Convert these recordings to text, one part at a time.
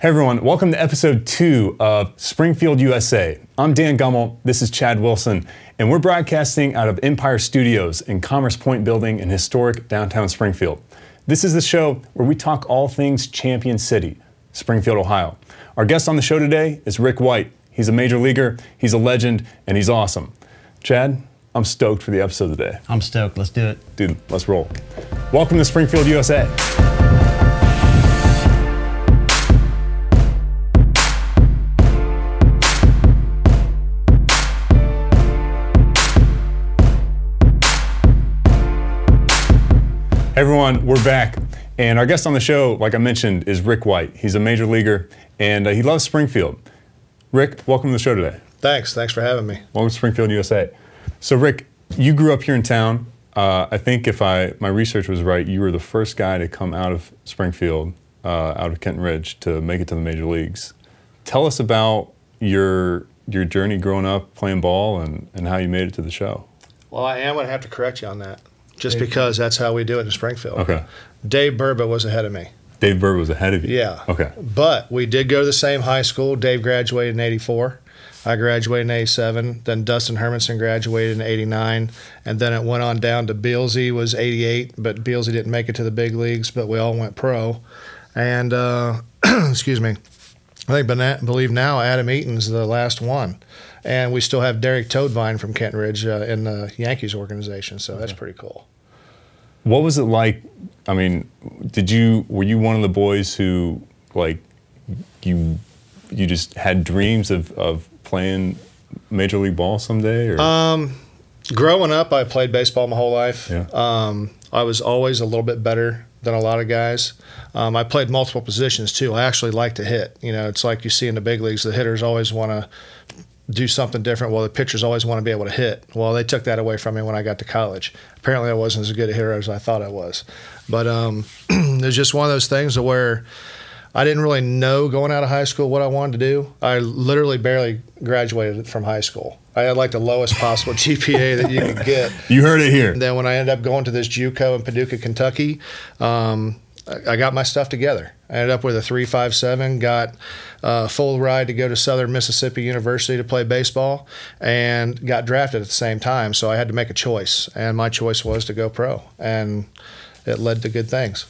Hey everyone, welcome to episode two of Springfield, USA. I'm Dan Gummel, this is Chad Wilson, and we're broadcasting out of Empire Studios in Commerce Point Building in historic downtown Springfield. This is the show where we talk all things Champion City, Springfield, Ohio. Our guest on the show today is Rick White. He's a major leaguer, he's a legend, and he's awesome. Chad, I'm stoked for the episode today. I'm stoked. Let's do it. Dude, let's roll. Welcome to Springfield, USA. Everyone, we're back. And our guest on the show, like I mentioned, is Rick White. He's a major leaguer and uh, he loves Springfield. Rick, welcome to the show today. Thanks. Thanks for having me. Welcome to Springfield, USA. So, Rick, you grew up here in town. Uh, I think if I my research was right, you were the first guy to come out of Springfield, uh, out of Kenton Ridge, to make it to the major leagues. Tell us about your your journey growing up playing ball and, and how you made it to the show. Well, I am going to have to correct you on that, just because that's how we do it in Springfield. Okay. Dave Burba was ahead of me. Dave Burba was ahead of you. Yeah. Okay. But we did go to the same high school. Dave graduated in 84. I graduated in 87. Then Dustin Hermanson graduated in 89. And then it went on down to Bealsy was 88, but Bealsy didn't make it to the big leagues, but we all went pro. And, uh, excuse me, I think, believe now Adam Eaton's the last one. And we still have Derek Toadvine from Kenton Ridge uh, in the Yankees organization, so that's pretty cool. What was it like? I mean, did you were you one of the boys who like you you just had dreams of, of playing major league ball someday? Or? Um, growing up, I played baseball my whole life. Yeah. Um, I was always a little bit better than a lot of guys. Um, I played multiple positions too. I actually like to hit. You know, it's like you see in the big leagues, the hitters always want to do something different. Well, the pitchers always want to be able to hit. Well, they took that away from me when I got to college. Apparently, I wasn't as good a hitter as I thought I was. But um, it was just one of those things where I didn't really know going out of high school what I wanted to do. I literally barely graduated from high school. I had like the lowest possible GPA that you could get. You heard it here. And then when I ended up going to this JUCO in Paducah, Kentucky, um, I got my stuff together. I ended up with a 357, got a full ride to go to Southern Mississippi University to play baseball, and got drafted at the same time. So I had to make a choice, and my choice was to go pro, and it led to good things.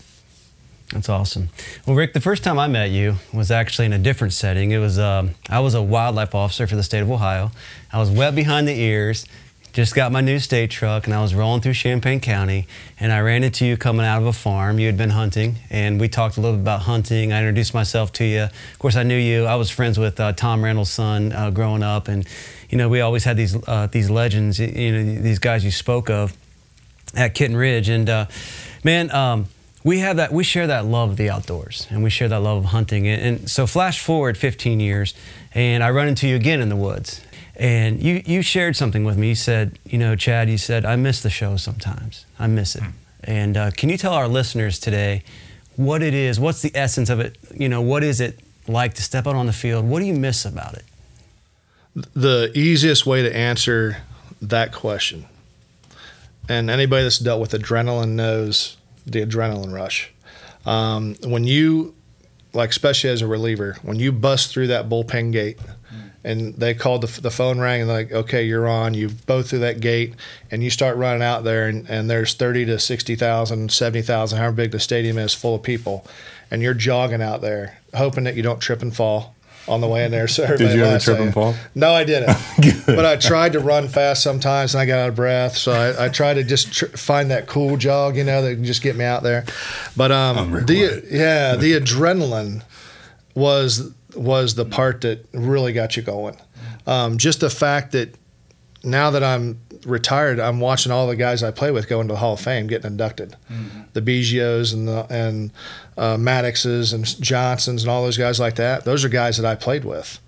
That's awesome. Well, Rick, the first time I met you was actually in a different setting. It was um, I was a wildlife officer for the state of Ohio. I was wet behind the ears just got my new state truck and I was rolling through Champaign County and I ran into you coming out of a farm. You had been hunting and we talked a little bit about hunting. I introduced myself to you. Of course, I knew you. I was friends with uh, Tom Randall's son uh, growing up, and you know we always had these uh, these legends. You know these guys you spoke of at Kenton Ridge, and uh, man. Um, we have that we share that love of the outdoors and we share that love of hunting and, and so flash forward 15 years and i run into you again in the woods and you, you shared something with me. You said, you know, Chad, you said, I miss the show sometimes. I miss it. And uh, can you tell our listeners today what it is? What's the essence of it? You know, what is it like to step out on the field? What do you miss about it? The easiest way to answer that question, and anybody that's dealt with adrenaline knows the adrenaline rush. Um, when you, like, especially as a reliever, when you bust through that bullpen gate, and they called the, the phone rang and like okay you're on. You both through that gate and you start running out there and, and there's 30 to 60,000 70,000 however big the stadium is full of people. And you're jogging out there hoping that you don't trip and fall on the way in there so did you ever trip and fall? No I didn't. But I tried to run fast sometimes and I got out of breath. So I, I tried to just tr- find that cool jog you know that can just get me out there. But um the yeah the adrenaline was was the part that really got you going. Um, just the fact that now that I'm retired, I'm watching all the guys I play with go into the Hall of Fame getting inducted. Mm-hmm. The Biggios and the and uh, Maddoxes and Johnsons and all those guys like that. Those are guys that I played with.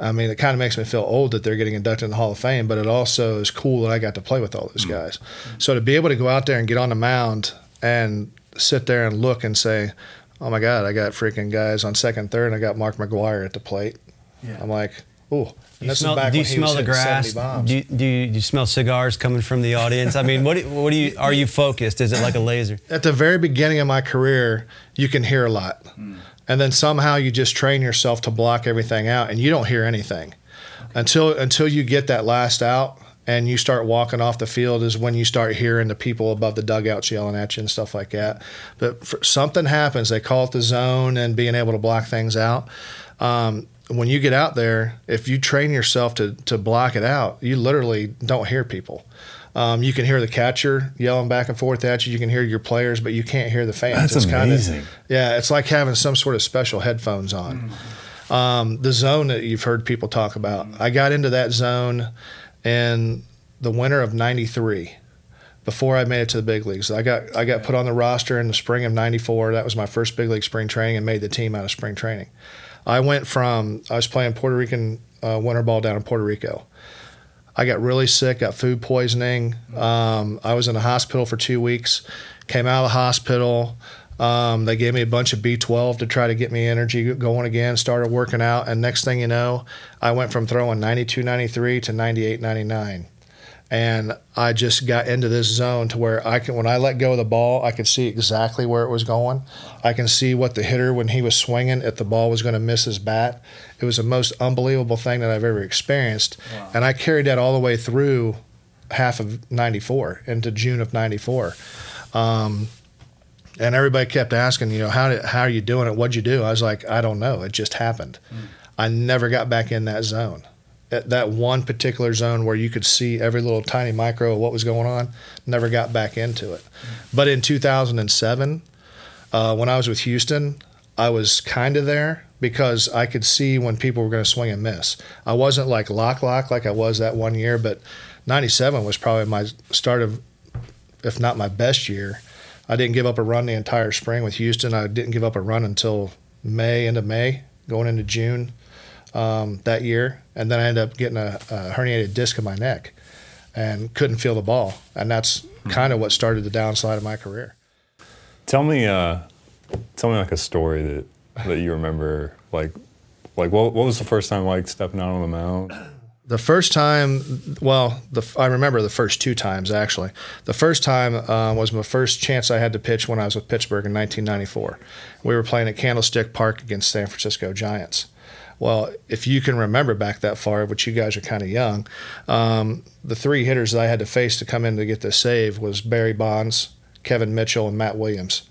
I mean, it kind of makes me feel old that they're getting inducted in the Hall of Fame, but it also is cool that I got to play with all those mm-hmm. guys. So to be able to go out there and get on the mound and sit there and look and say, oh my God, I got freaking guys on second, third, and I got Mark McGwire at the plate. Yeah. I'm like, oh. You smell, do you smell the grass? Do you, do, you, do you smell cigars coming from the audience? I mean, what, what do you, are you focused? Is it like a laser? At the very beginning of my career, you can hear a lot. Mm. and then somehow you just train yourself to block everything out, and you don't hear anything until until you get that last out and you start walking off the field is when you start hearing the people above the dugouts yelling at you and stuff like that. But something happens. They call it the zone and being able to block things out. Um, when you get out there, if you train yourself to to block it out, you literally don't hear people. Um, you can hear the catcher yelling back and forth at you. You can hear your players, but you can't hear the fans. That's it's amazing. Kinda, yeah, it's like having some sort of special headphones on. Mm-hmm. Um, the zone that you've heard people talk about. I got into that zone in the winter of '93 before I made it to the big leagues. I got I got put on the roster in the spring of '94. That was my first big league spring training and made the team out of spring training. I went from I was playing Puerto Rican uh, winter ball down in Puerto Rico. I got really sick, got food poisoning. Um, I was in the hospital for two weeks. Came out of the hospital. Um, they gave me a bunch of B12 to try to get me energy going again. Started working out, and next thing you know, I went from throwing 92, 93 to 98, 99 and I just got into this zone to where I can when I let go of the ball, I could see exactly where it was going. I can see what the hitter when he was swinging if the ball was going to miss his bat. It was the most unbelievable thing that I've ever experienced, wow. and I carried that all the way through half of '94 into June of '94. Um, and everybody kept asking, you know, how did, how are you doing it? What'd you do? I was like, I don't know. It just happened. Mm. I never got back in that zone at that one particular zone where you could see every little tiny micro of what was going on, never got back into it. But in 2007, uh, when I was with Houston, I was kind of there because I could see when people were going to swing and miss. I wasn't like lock lock like I was that one year, but 97 was probably my start of, if not my best year. I didn't give up a run the entire spring with Houston. I didn't give up a run until May, into May, going into June um, that year, and then I ended up getting a, a, herniated disc in my neck and couldn't feel the ball, and that's mm-hmm. kind of what started the downslide of my career. Tell me, uh, tell me like a story that that you remember, like, like what what was the first time like stepping out on the mound? The first time, well, the, I remember the first two times actually. The first time uh, was my first chance I had to pitch when I was with Pittsburgh in 1994. We were playing at Candlestick Park against San Francisco Giants well, if you can remember back that far, which you guys are kind of young, um, the three hitters that I had to face to come in to get this save was Barry Bonds, Kevin Mitchell, and Matt Williams.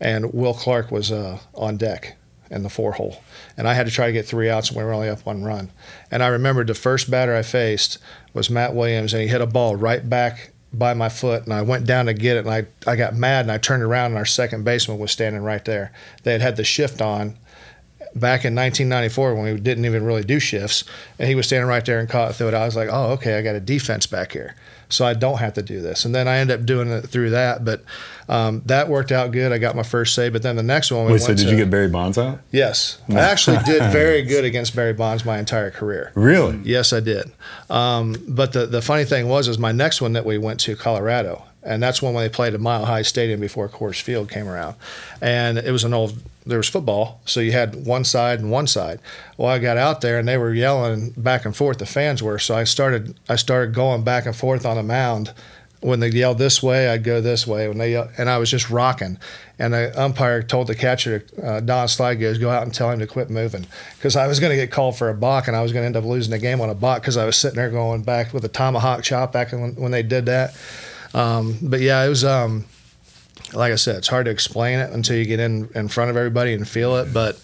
And Will Clark was uh, on deck in the four hole. And I had to try to get three outs, and we were only up one run. And I remembered the first batter I faced was Matt Williams, and he hit a ball right back by my foot and I went down to get it and I, I got mad and I turned around and our second baseman was standing right there. They had had the shift on back in 1994 when we didn't even really do shifts, and he was standing right there and caught through it. I was like, oh, okay, I got a defense back here, so I don't have to do this. And then I ended up doing it through that, but um, that worked out good. I got my first save, but then the next one. We Wait, so did to, you get Barry Bonds out? Yes, I actually did very good against Barry Bonds my entire career. Really? Yes, I did. Um, but the the funny thing was, is my next one that we went to Colorado, and that's when they played at Mile High Stadium before Coors Field came around, and it was an old there was football, so you had one side and one side. Well, I got out there and they were yelling back and forth. The fans were, so I started I started going back and forth on the mound. When they yelled this way, I'd go this way. When they yelled, and I was just rocking. And the umpire told the catcher, uh, Don Slaught, goes, go out and tell him to quit moving, because I was going to get called for a balk, and I was going to end up losing the game on a balk because I was sitting there going back with a tomahawk chop back when, when they did that. Um, but yeah, it was. Um, like I said, it's hard to explain it until you get in in front of everybody and feel it. But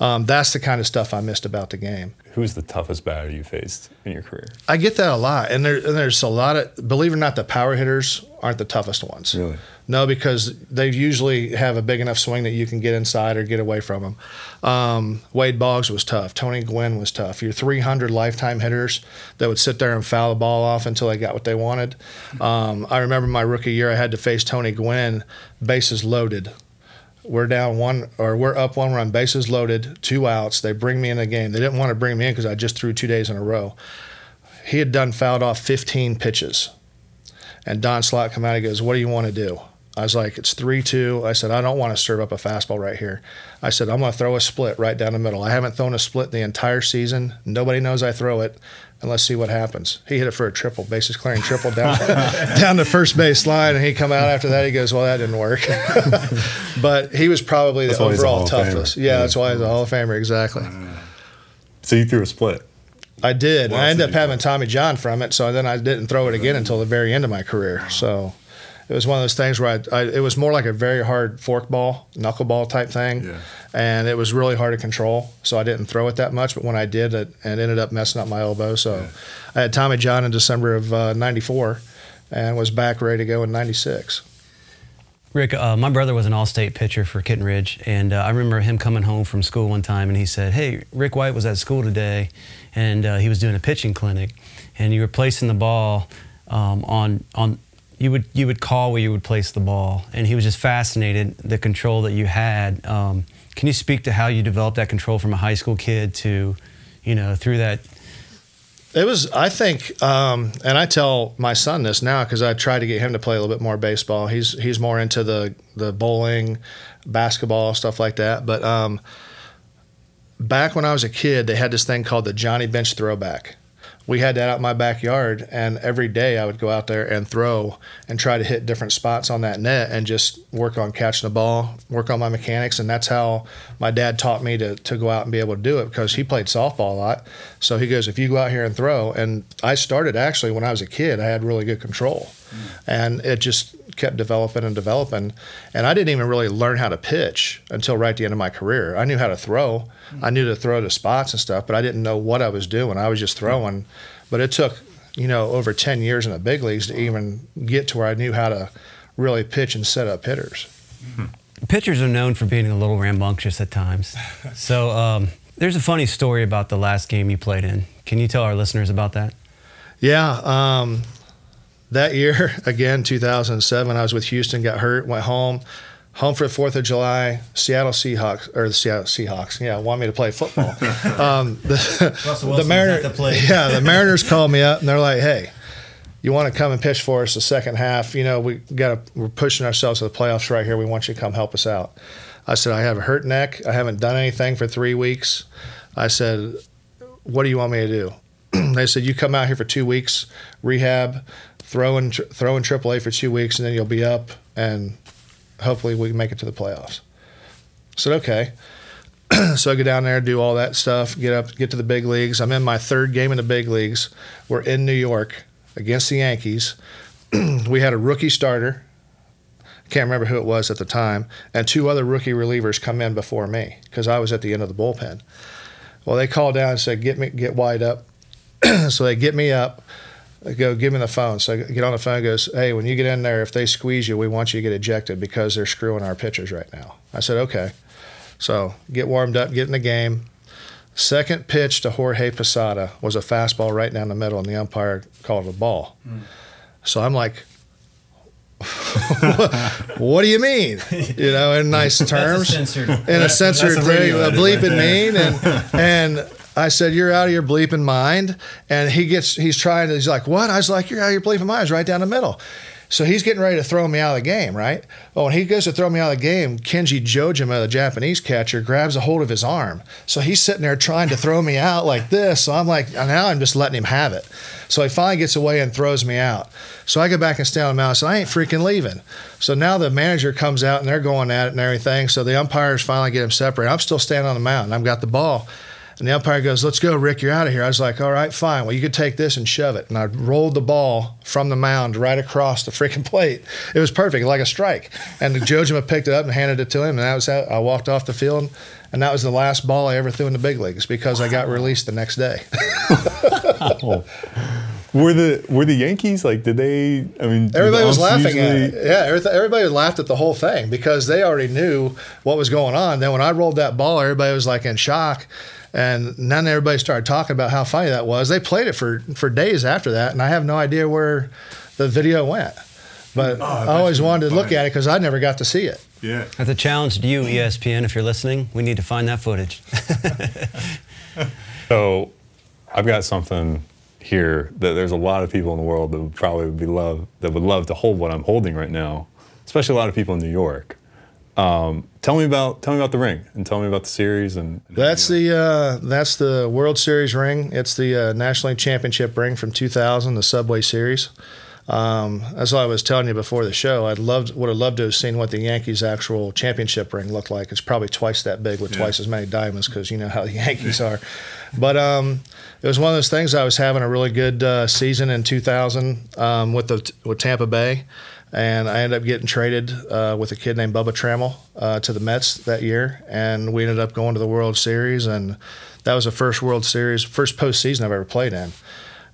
um, that's the kind of stuff I missed about the game. Who's the toughest batter you faced in your career? I get that a lot, and, there, and there's a lot of believe it or not, the power hitters aren't the toughest ones. Really? No, because they usually have a big enough swing that you can get inside or get away from them. Um, Wade Boggs was tough. Tony Gwynn was tough. Your 300 lifetime hitters that would sit there and foul the ball off until they got what they wanted. Um, I remember my rookie year, I had to face Tony Gwynn, bases loaded. We're down one, or we're up one run, bases loaded, two outs. They bring me in the game. They didn't want to bring me in because I just threw two days in a row. He had done fouled off 15 pitches. And Don Slaught come out and goes, What do you want to do? I was like, it's 3 2. I said, I don't want to serve up a fastball right here. I said, I'm going to throw a split right down the middle. I haven't thrown a split the entire season. Nobody knows I throw it, and let's see what happens. He hit it for a triple, bases clearing triple down, down the first base line, and he come out after that. He goes, Well, that didn't work. but he was probably That's the why he's a overall toughest. Yeah, Yeah. that's why he's a Hall of Famer, exactly. Uh, so you threw a split. I did. I ended up having Tommy John from it, so then I didn't throw it again until the very end of my career. So it was one of those things where I, I it was more like a very hard forkball, knuckleball type thing, Yeah. And it was really hard to control. So I didn't throw it that much, but when I did, it, it ended up messing up my elbow. So I had Tommy John in December of uh, '94, and was back ready to go in '96. Rick, uh, my brother was an all-state pitcher for Kenton Ridge, and uh, I remember him coming home from school one time, and he said, "Hey, Rick White was at school today, and uh, he was doing a pitching clinic, and you were placing the ball um, on on." You would you would call where you would place the ball, and he was just fascinated the control that you had. Um, can you speak to how you developed that control from a high school kid to, you know, through that? It was, I think, um, and I tell my son this now because I try to get him to play a little bit more baseball. He's he's more into the the bowling, basketball, stuff like that. But um, back when I was a kid, they had this thing called the Johnny Bench throwback. We had that out in my backyard, and every day I would go out there and throw and try to hit different spots on that net and just work on catching the ball, work on my mechanics. And that's how my dad taught me to, to go out and be able to do it because he played softball a lot. So he goes, if you go out here and throw, and I started actually when I was a kid, I had really good control. And it just kept developing and developing. And I didn't even really learn how to pitch until right at the end of my career. I knew how to throw. I knew to throw to spots and stuff, but I didn't know what I was doing. I was just throwing. But it took, you know, over 10 years in the big leagues to even get to where I knew how to really pitch and set up hitters. Pitchers are known for being a little rambunctious at times. So um, there's a funny story about the last game you played in. Can you tell our listeners about that? Yeah. Um, that year, again, 2007, I was with Houston, got hurt, went home. Home for the Fourth of July, Seattle Seahawks or the Seattle Seahawks. Yeah, want me to play football. um, the, the Mariners, yeah, the Mariners called me up and they're like, "Hey, you want to come and pitch for us the second half? You know, we got to, we're pushing ourselves to the playoffs right here. We want you to come help us out." I said, "I have a hurt neck. I haven't done anything for three weeks." I said, "What do you want me to do?" they said, "You come out here for two weeks, rehab, throw in tr- throw in AAA for two weeks, and then you'll be up, and hopefully we can make it to the playoffs." I said, "Okay." so I go down there, do all that stuff, get up, get to the big leagues. I'm in my third game in the big leagues. We're in New York against the Yankees. we had a rookie starter. Can't remember who it was at the time, and two other rookie relievers come in before me because I was at the end of the bullpen. Well, they called down and said, "Get me, get White up." so they get me up. They go, give me the phone. So I get on the phone. Goes, hey, when you get in there, if they squeeze you, we want you to get ejected because they're screwing our pitchers right now. I said, okay. So get warmed up, get in the game. Second pitch to Jorge Posada was a fastball right down the middle, and the umpire called it a ball. So I'm like, what do you mean? You know, in nice terms in a censored That's a thing, a bleeping mean, and and I said, "You're out of your bleeping mind." And he gets, he's trying to, he's like, "What?" I was like, "You're out of your bleeping mind." It's right down the middle. So he's getting ready to throw me out of the game, right? Oh, when he goes to throw me out of the game, Kenji Jojima, the Japanese catcher, grabs a hold of his arm. So he's sitting there trying to throw me out like this. So I'm like, now I'm just letting him have it. So he finally gets away and throws me out. So I go back and stand on the mound. So I ain't freaking leaving. So now the manager comes out and they're going at it and everything. So the umpires finally get him separated. I'm still standing on the mound I've got the ball. And the umpire goes, Let's go, Rick, you're out of here. I was like, All right, fine. Well, you could take this and shove it. And I rolled the ball from the mound right across the freaking plate. It was perfect, like a strike. And the Jojima picked it up and handed it to him. And that was how I walked off the field. And that was the last ball I ever threw in the big leagues because I got released the next day. Were the were the Yankees like? Did they? I mean, Everybody was laughing at usually- it. Yeah, everybody laughed at the whole thing because they already knew what was going on. Then when I rolled that ball, everybody was like in shock, and then everybody started talking about how funny that was. They played it for for days after that, and I have no idea where the video went. But Oh, I always wanted to look at it because I never got to see it. Yeah. That's a challenge to you, ESPN, if you're listening. We need to find that footage. So, I've got something here that there's a lot of people in the world that would probably be love that would love to hold what I'm holding right now. especially a lot of people in New York. Um, tell me about tell me about the ring and tell me about the series and. and That's the uh, that's the World Series ring. It's the uh, National League Championship ring from 2000, the Subway Series. Um, as I was telling you before the show, I'd loved would have loved to have seen what the Yankees' actual championship ring looked like. It's probably twice that big with Yeah. twice as many diamonds because you know how the Yankees are. But um, it was one of those things. I was having a really good uh, season in 2000 um, with the with Tampa Bay, and I ended up getting traded uh, with a kid named Bubba Trammell uh, to the Mets that year, and we ended up going to the World Series, and that was the first World Series, first postseason I've ever played in,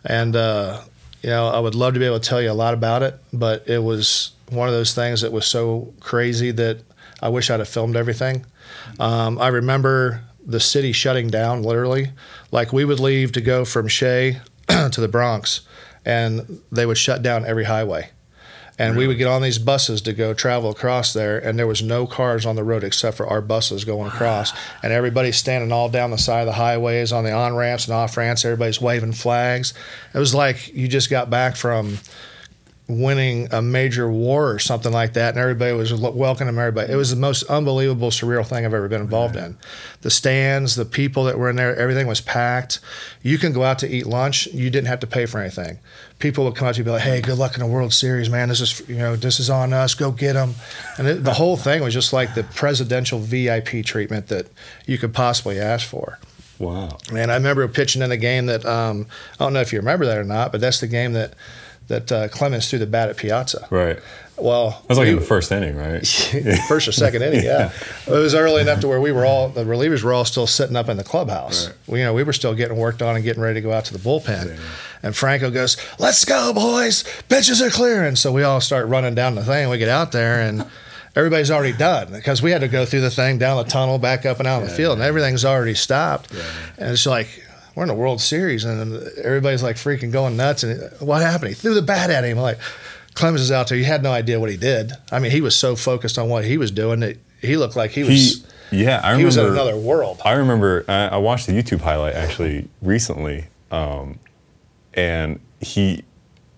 and uh, you know I would love to be able to tell you a lot about it, but it was one of those things that was so crazy that I wish I'd have filmed everything. Um, I remember the city shutting down literally. Like we would leave to go from Shea to the Bronx, and they would shut down every highway. And we would get on these buses to go travel across there, and there was no cars on the road except for our buses going across. And everybody's standing all down the side of the highways on the on ramps and off ramps. Everybody's waving flags. It was like you just got back from winning a major war or something like that, and everybody was welcoming everybody. It was the most unbelievable, surreal thing I've ever been involved in. The stands, the people that were in there, everything was packed. You can go out to eat lunch, you didn't have to pay for anything. People would come up to you and be like, "Hey, good luck in the World Series, man. This is you know this is on us. Go get them." And it, the whole thing was just like the presidential VIP treatment that you could possibly ask for. Wow. And I remember pitching in a game that um, I don't know if you remember that or not, but that's the game that that uh, Clemens threw the bat at Piazza. Right. Well, That was like in we- the first inning, right? first or second inning. Yeah, it was early enough to where we were all the relievers were all still sitting up in the clubhouse. Right. We, you know, we were still getting worked on and getting ready to go out to the bullpen. And Franco goes, "Let's go, boys! Pitches are clearing." So we all start running down the thing. We get out there and. Everybody's already done because we had to go through the thing down the tunnel, back up and out of the field, and everything's already stopped. And it's like we're in the World Series, and everybody's like freaking going nuts. And what happened? He threw the bat at him. Like Clemens is out there. You had no idea what he did. I mean, he was so focused on what he was doing that he looked like he He, was yeah, I remember. he was in another world. I remember I, I watched the YouTube highlight actually recently, um, and he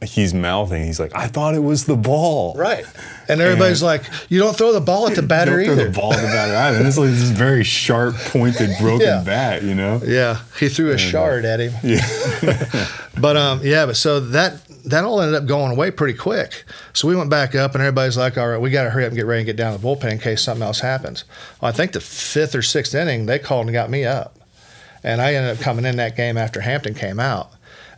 he's mouthing. He's like, "I thought it was the ball." Right. And everybody's like, you don't throw the ball at the batter Don't throw either. the ball at the batter either. And it's like this very sharp, pointed, broken Yeah. bat. You know. Yeah, he threw a shard at him. Yeah. But um, yeah, but so that that all ended up going away pretty quick. So we went back up, and everybody's like, "All right, we got to hurry up and get ready and get down to the bullpen in case something else happens." Well, I think the fifth or sixth inning, they called and got me up, and I ended up coming in that game after Hampton came out,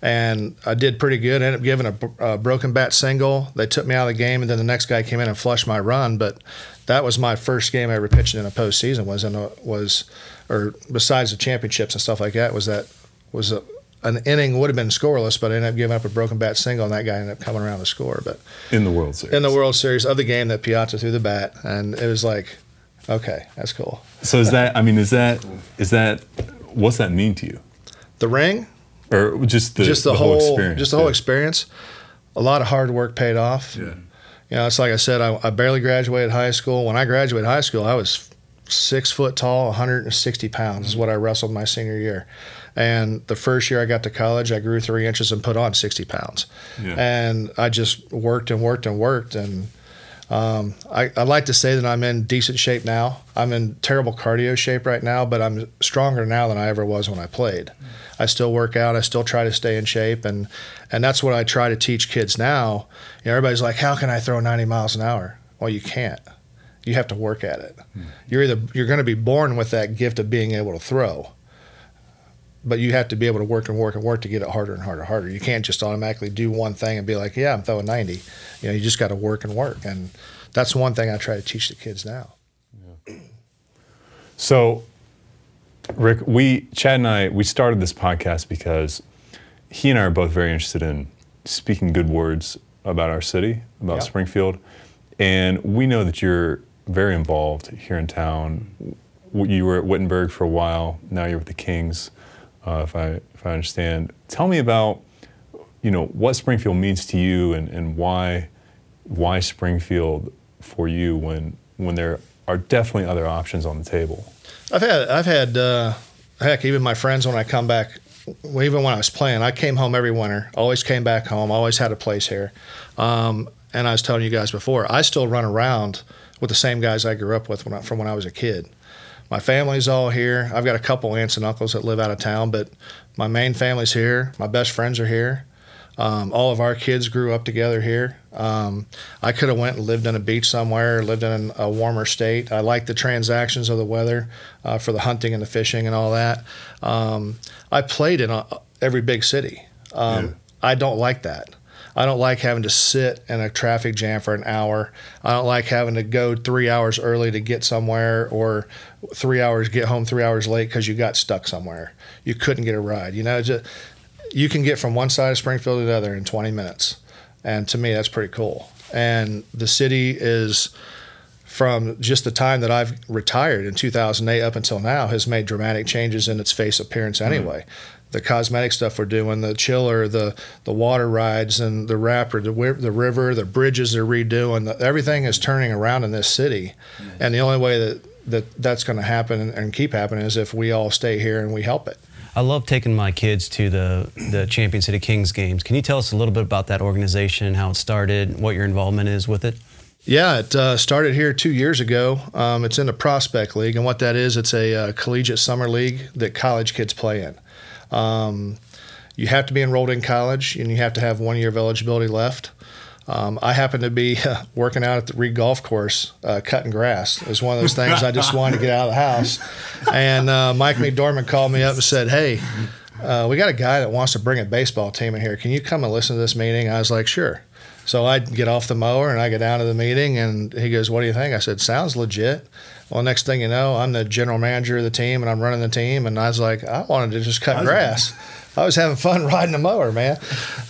and I did pretty good. ended up giving a, a broken bat single. They took me out of the game, and then the next guy came in and flushed my run. But that was my first game I ever pitched in a postseason. Was in a was, or besides the championships and stuff like that, was that was a an inning would have been scoreless, but I ended up giving up a broken bat single, and that guy ended up coming around to score. But In the World Series. in the World Series of the game that Piazza threw the bat, and it was like, okay, that's cool. so is that? I mean, is that? Is that? What's that mean to you? The ring, Or just the just the, whole, experience? just the whole yeah. experience. A lot of hard work paid off. Yeah. You know, it's like I said, I, I barely graduated high school. When I graduated high school, I was six foot tall, 160 pounds is what I wrestled my senior year. And the first year I got to college, I grew three inches and put on 60 pounds. Yeah. And I just worked and worked and worked. And um, I, I like to say that I'm in decent shape now. I'm in terrible cardio shape right now, but I'm stronger now than I ever was when I played. I still work out. I still try to stay in shape, and and that's what I try to teach kids now. You know, everybody's like, "How can I throw 90 miles an hour?" Well, you can't. You have to work at it. You're either you're going to be born with that gift of being able to throw, but you have to be able to work and work and work to get it harder and harder and harder. You can't just automatically do one thing and be like, "Yeah, I'm throwing 90." You know, you just got to work and work, and that's one thing I try to teach the kids now. So, Rick, we Chad and I we started this podcast because he and I are both very interested in speaking good words about our city, about Yeah. Springfield, and we know that you're very involved here in town. You were at Wittenberg for a while. Now you're with the Kings, uh, if I if I understand. Tell me about you know what Springfield means to you and, and why why Springfield for you when when there are definitely other options on the table. I've had I've had uh, heck even my friends when I come back, even when I was playing, I came home every winter. Always came back home. Always had a place here. Um, and I was telling you guys before, I still run around with the same guys I grew up with when I, from when I was a kid. My family's all here. I've got a couple aunts and uncles that live out of town, but my main family's here. My best friends are here. Um, all of our kids grew up together here. Um, I could have went and lived on a beach somewhere, lived in a warmer state. I like the transactions of the weather uh, for the hunting and the fishing and all that. Um, I played in a, every big city. Um, yeah. I don't like that. I don't like having to sit in a traffic jam for an hour. I don't like having to go three hours early to get somewhere or three hours get home three hours late because you got stuck somewhere. You couldn't get a ride. You know, just you can get from one side of Springfield to the other in 20 minutes. And to me, that's pretty cool. And the city is, from just the time that I've retired in 2008 up until now, has made dramatic changes in its face appearance anyway. Mm-hmm. The cosmetic stuff we're doing, the chiller, the the water rides, and the rapper, the, the river, the bridges they're redoing, the, everything is turning around in this city. And the only way that, that that's going to happen and keep happening is if we all stay here and we help it. I love taking my kids to the, the Champion City Kings games. Can you tell us a little bit about that organization, how it started, what your involvement is with it? Yeah, it uh, started here two years ago. Um, it's in the Prospect League, and what that is, it's a uh, collegiate summer league that college kids play in. Um, you have to be enrolled in college, and you have to have one year of eligibility left. Um, I happen to be uh, working out at the Reid Golf Course, uh, cutting grass. It was one of those things I just wanted to get out of the house. And uh, Mike McDormand called me up and said, "Hey, uh, we got a guy that wants to bring a baseball team in here. Can you come and listen to this meeting?" I was like, "Sure." So I get off the mower and I get down to the meeting, and he goes, "What do you think?" I said, "Sounds legit." Well, next thing you know, I'm the general manager of the team and I'm running the team, and I was like, I wanted to just cut grass. I was having fun riding the mower, man.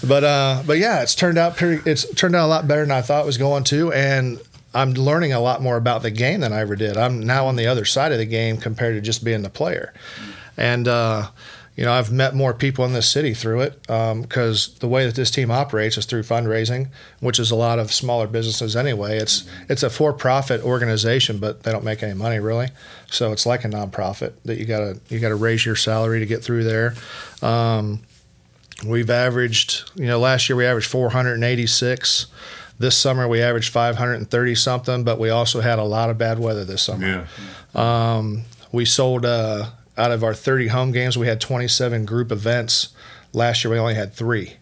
But uh, but yeah, it's turned out pretty. It's turned out a lot better than I thought it was going to, and I'm learning a lot more about the game than I ever did. I'm now on the other side of the game compared to just being the player, and. Uh, you know, I've met more people in this city through it because um, the way that this team operates is through fundraising, which is a lot of smaller businesses anyway. It's it's a for-profit organization, but they don't make any money really. So it's like a nonprofit that you gotta you gotta raise your salary to get through there. Um, we've averaged, you know, last year we averaged 486. This summer we averaged 530 something, but we also had a lot of bad weather this summer. Yeah. Um, we sold. Uh, out of our 30 home games, we had 27 group events. Last year, we only had three.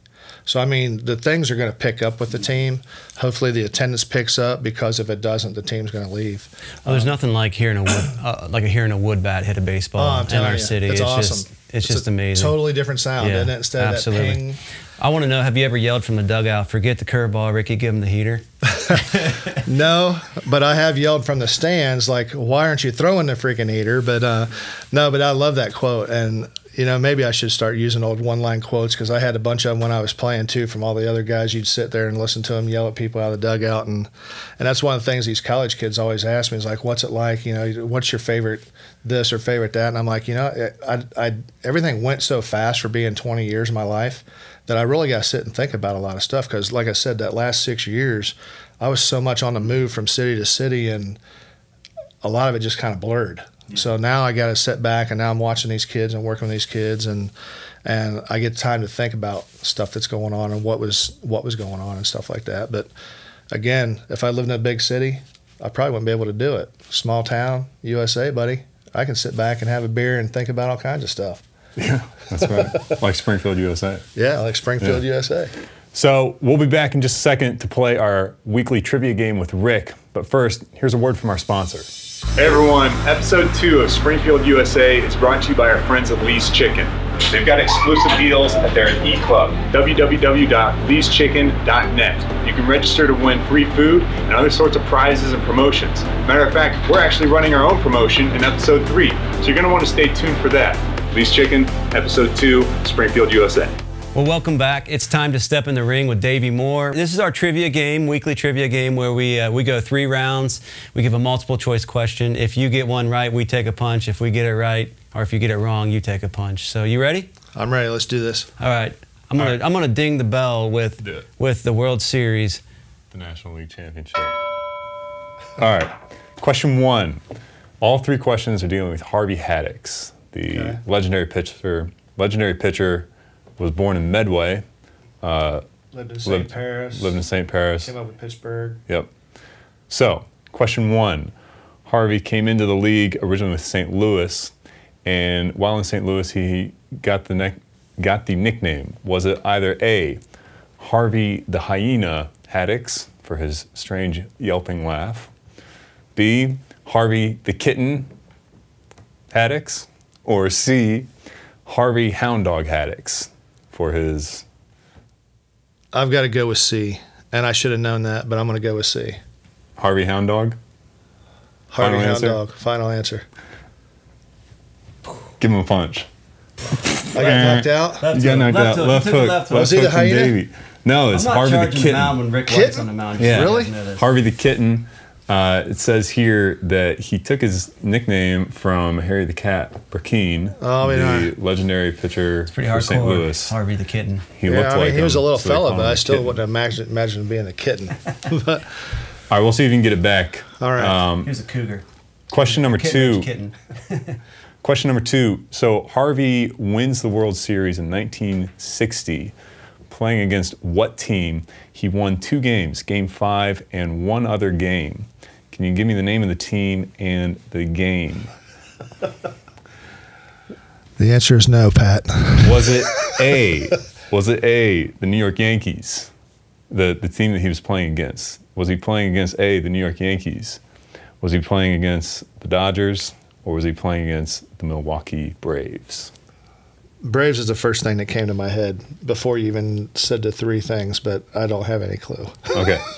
So I mean, the things are going to pick up with the team. Hopefully, the attendance picks up because if it doesn't, the team's going to leave. Well, there's um, nothing like hearing a wood, uh, like hearing a wood bat hit a baseball oh, in our you, city. It's, it's awesome. Just, it's, it's just amazing. Totally different sound, yeah, isn't it? Instead absolutely. of that ping. I want to know: Have you ever yelled from the dugout, "Forget the curveball, Ricky, give him the heater"? no, but I have yelled from the stands, like, "Why aren't you throwing the freaking heater?" But uh, no, but I love that quote, and you know, maybe I should start using old one line quotes because I had a bunch of them when I was playing too from all the other guys. You'd sit there and listen to them yell at people out of the dugout. And, and that's one of the things these college kids always ask me is like, what's it like? You know, what's your favorite this or favorite that? And I'm like, you know, I, I, everything went so fast for being 20 years of my life that I really got to sit and think about a lot of stuff. Because, like I said, that last six years, I was so much on the move from city to city and a lot of it just kind of blurred. So now I got to sit back, and now I'm watching these kids and working with these kids, and and I get time to think about stuff that's going on and what was what was going on and stuff like that. But again, if I lived in a big city, I probably wouldn't be able to do it. Small town, USA, buddy. I can sit back and have a beer and think about all kinds of stuff. Yeah, that's right. like Springfield, USA. Yeah, like Springfield, yeah. USA. So we'll be back in just a second to play our weekly trivia game with Rick. But first, here's a word from our sponsor. Hey everyone, episode two of Springfield USA is brought to you by our friends at Lee's Chicken. They've got exclusive deals at their e-club, www.leeschicken.net. You can register to win free food and other sorts of prizes and promotions. Matter of fact, we're actually running our own promotion in episode three, so you're going to want to stay tuned for that. Lee's Chicken, episode two, Springfield USA. Well, welcome back. It's time to step in the ring with Davey Moore. This is our trivia game, weekly trivia game, where we uh, we go three rounds. We give a multiple choice question. If you get one right, we take a punch. If we get it right, or if you get it wrong, you take a punch. So, you ready? I'm ready. Let's do this. All right. I'm gonna right. I'm gonna ding the bell with with the World Series, the National League Championship. All right. Question one. All three questions are dealing with Harvey Haddix, the okay. legendary pitcher, legendary pitcher was born in Medway, uh, Lived in St. Paris. lived in St. Paris. Came up with Pittsburgh. Yep. So, question one Harvey came into the league originally with St. Louis, and while in St. Louis, he got the, neck got the nickname. Was it either A, Harvey the Hyena Haddix for his strange yelping laugh, B, Harvey the Kitten Haddix, or C, Harvey Hound Dog Haddix for his. I've got to go with C, and I should have known that, but I'm going to go with C. Harvey Hound Dog? Harvey Final Hound answer? Dog. Final answer. Give him a punch. I got knocked out. Left You got knocked Left out. hook. Left hook. left Left hook. Was he the hyena? Davey. No, it's I'm not Harvey the charging the mound when Kitten. Rick Kitten? On the mound. Yeah. Really? You know this. Harvey the Kitten. Uh, it says here that he took his nickname from Harry the Cat Brecheen, Oh, I mean, the legendary pitcher Pretty for hardcore. St. Louis. Harvey the kitten. He yeah, looked I mean, like he was him, a little so fella, but I still Kitten. wouldn't imagine imagine him being a kitten. but All right, we'll see if you can get it back. All right. Um, He was a cougar. question number Kitten, two. Kitten. Question number two. So Harvey wins the World Series in 1960, playing against what team? He won two games, Game Five and one other game. Can you give me the name of the team and the game? the answer is no, Pat. Was it A? Was it A? The New York Yankees, the the team that he was playing against? Was he playing against A? The New York Yankees? Was he playing against the Dodgers, or was he playing against the Milwaukee Braves? Braves is the first thing that came to my head before you even said the three things, but I don't have any clue. Okay.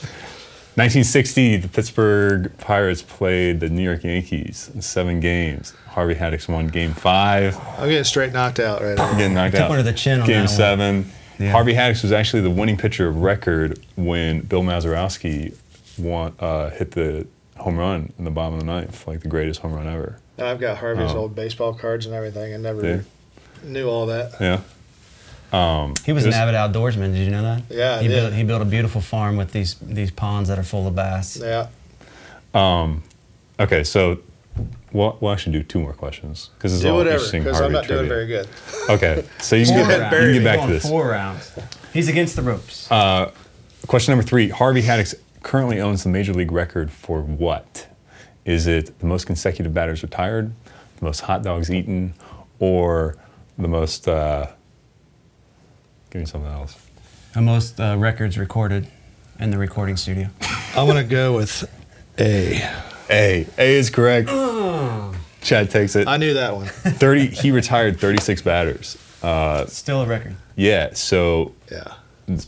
1960, the Pittsburgh Pirates played the New York Yankees in seven games. Harvey Haddix won Game Five, I'm getting straight knocked out right now. getting knocked out. one to the chin on Game that one. Seven. Yeah. Harvey Haddix was actually the winning pitcher of record when Bill Mazeroski won, uh, hit the home run in the bottom of the ninth, like the greatest home run ever. And I've got Harvey's Oh. old baseball cards and everything. I never Yeah. knew all that. Yeah. Um, He was it an avid outdoorsman. Did you know that? Yeah, He did. built he built a beautiful farm with these these ponds that are full of bass. Yeah. Okay, so we'll, we'll actually do two more questions because it's Do all whatever, interesting because I'm not trivia. doing very good. Okay, so you can get, back, you can get back to this. Four rounds. He's against the ropes. Question number three Harvey Haddix currently owns the major league record for what? Is it the most consecutive batters retired, the most hot dogs eaten, or the most. Uh, give me something else. the most uh, records recorded in the recording studio. I'm going to go with A. A. A is correct. Chad takes it. I knew that one. 30. He retired 36 batters. Still a record. Yeah. So, Yeah.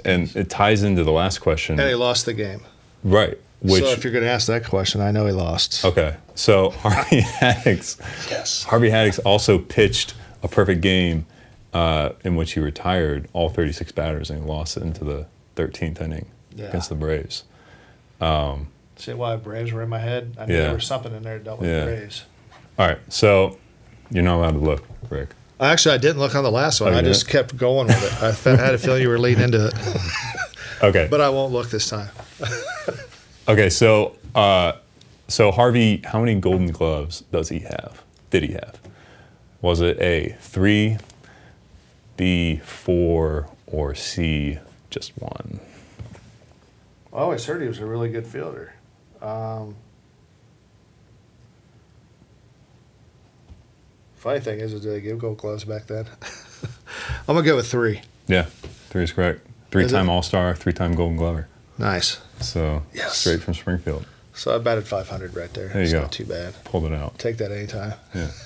and it ties into the last question. And he lost the game. Right. Which. so if you're going to ask that question, I know he lost. Okay, so Harvey Haddix. Yes. Harvey Haddix also pitched a perfect game uh, in which he retired all 36 batters and he lost it into the 13th inning Yeah. against the Braves. See why Braves were in my head? I knew Yeah. there was something in there that dealt with Yeah. the Braves. All right, so you're not allowed to look, Rick. Actually, I didn't look on the last one. Oh, I just didn't? kept going with it. I fe- had a feeling you were leading into it, Okay, but I won't look this time. okay, so uh, so Harvey, how many Golden Gloves does he have? Did he have? Was it A three, B four, or C just one? I always heard he was a really good fielder. Um, funny thing is, is did they give gold gloves back then? I'm gonna go with three. Yeah, three is correct. Three-time? All-Star, three-time Golden Glover. Nice. So Yes. straight from Springfield. So I batted 500 right there. There you it's go. Not too bad. Pulled it out. Take that anytime. Yeah.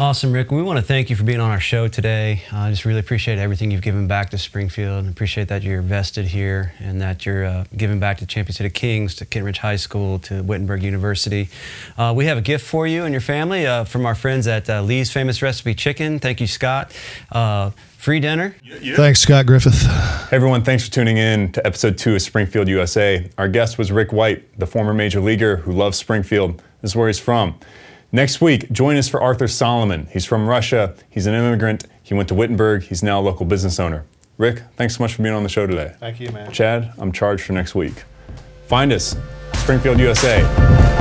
Awesome, Rick. We want to thank you for being on our show today. I just really appreciate everything you've given back to Springfield. and appreciate that you're vested here and that you're uh, giving back to Champion City Kings, to Kenton Ridge High School, to Wittenberg University. Uh, we have a gift for you and your family uh, from our friends at uh, Lee's Famous Recipe Chicken. Thank you, Scott. Free dinner. Thanks, Scott Griffith. Hey everyone, thanks for tuning in to episode two of Springfield USA. Our guest was Rick White, the former major leaguer who loves Springfield. This is where he's from. Next week, join us for Arthur Solomon. He's from Russia. He's an immigrant. He went to Wittenberg. He's now a local business owner. Rick, thanks so much for being on the show today. Thank you, man. Chad, I'm charged for next week. Find us, Springfield USA.